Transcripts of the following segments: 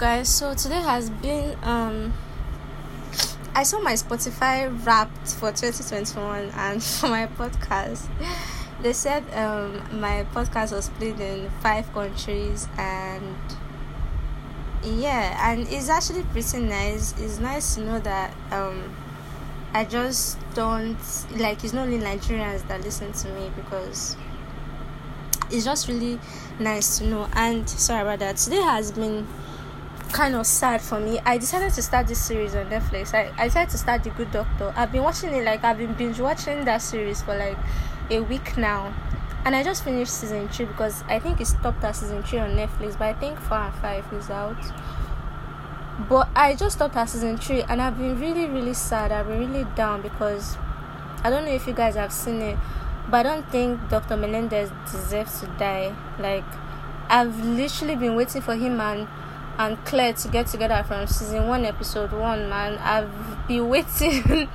guys? So today has been um I saw my Spotify wrapped for 2021 and for my podcast. They said um my podcast was played in five countries and yeah and it's actually pretty nice. It's nice to know that um I just don't like it's not only Nigerians that listen to me because it's just really nice to know. And sorry about that. Today has been kind of sad for me. I decided to start this series on Netflix. I, I decided to start The Good Doctor. I've been watching it like I've been binge watching that series for like a week now. And I just finished season three because I think it stopped at season three on Netflix, but I think four and five is out. But I just stopped at season three and I've been really, really sad. I've been really down because I don't know if you guys have seen it, but I don't think Dr. Melendez deserves to die. Like I've literally been waiting for him and and Claire to get together from season one, episode one, man. I've been waiting,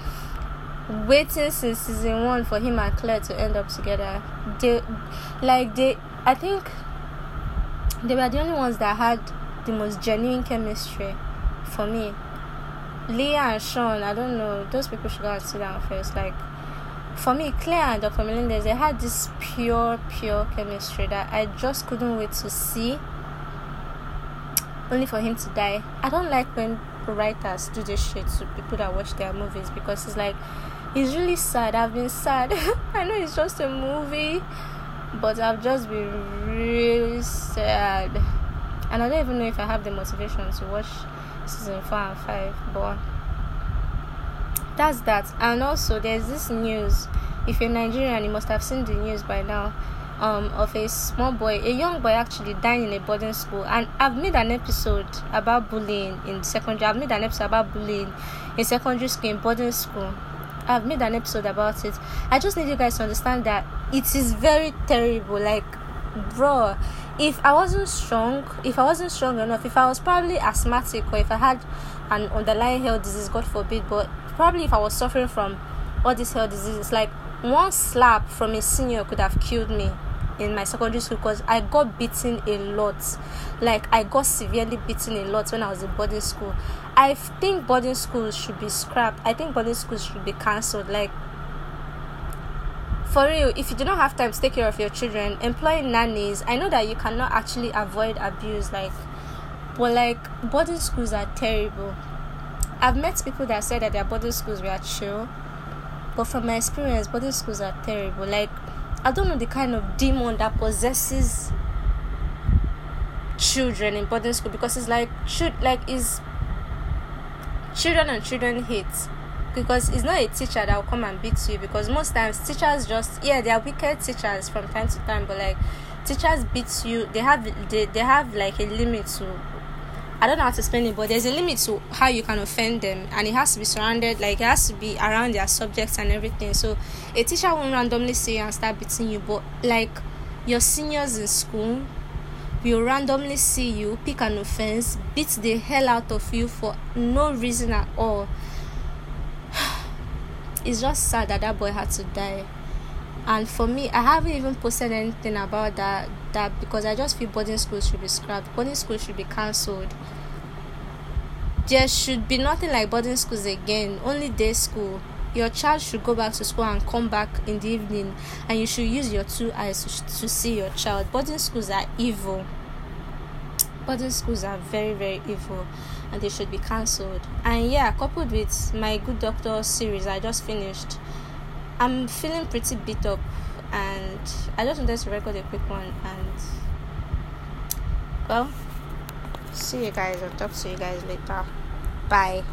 waiting since season one for him and Claire to end up together. They, like they, I think they were the only ones that had the most genuine chemistry for me. Leah and Shaun, I don't know. Those people should go and sit down first. Like for me, Claire and Dr. Melendez, they had this pure, pure chemistry that I just couldn't wait to see only for him to die. I don't like when writers do this shit to people that watch their movies because it's like it's really sad. I've been sad. I know it's just a movie, but I've just been really sad. And I don't even know if I have the motivation to watch season four and five, but that's that. And also, there's this news. If you're Nigerian, you must have seen the news by now um, of a small boy, a young boy actually dying in a boarding school. And I've made an episode about bullying in secondary. I've made an episode about bullying in secondary school, in boarding school. I've made an episode about it. I just need you guys to understand that it is very terrible. Like, bro, if I wasn't strong, if I wasn't strong enough, if I was probably asthmatic or if I had an underlying health disease, God forbid, but probably if I was suffering from all these health diseases, like one slap from a senior could have killed me in my secondary school because I got beaten a lot. Like I got severely beaten a lot when I was in boarding school. I think boarding schools should be scrapped. I think boarding schools should be cancelled. Like for real, if you do not have time to take care of your children, employ nannies. I know that you cannot actually avoid abuse, like but like boarding schools are terrible. I've met people that said that their boarding schools were chill. But from my experience, boarding schools are terrible. Like I don't know the kind of demon that possesses children in boarding school because it's like should like is children and children hate because it's not a teacher that will come and beat you because most times teachers just yeah they are wicked teachers from time to time but like teachers beat you they have they, they have like a limit to I don't know how to explain it, but there's a limit to how you can offend them, and it has to be surrounded, like it has to be around their subjects and everything. So a teacher won't randomly say and start beating you, but like your seniors in school will randomly see you pick an offense, beat the hell out of you for no reason at all. It's just sad that that boy had to die and for me i haven't even posted anything about that that because i just feel boarding schools should be scrapped. Boarding schools should be cancelled. There should be nothing like boarding schools again only day school. Your child should go back to school and come back in the evening and you should use your two eyes to, to see your child. Boarding schools are evil. Boarding schools are very very evil and they should be cancelled. And yeah coupled with my good doctor series i just finished I'm feeling pretty beat up and I just wanted to record a quick one and well see you guys. I'll talk to you guys later. Bye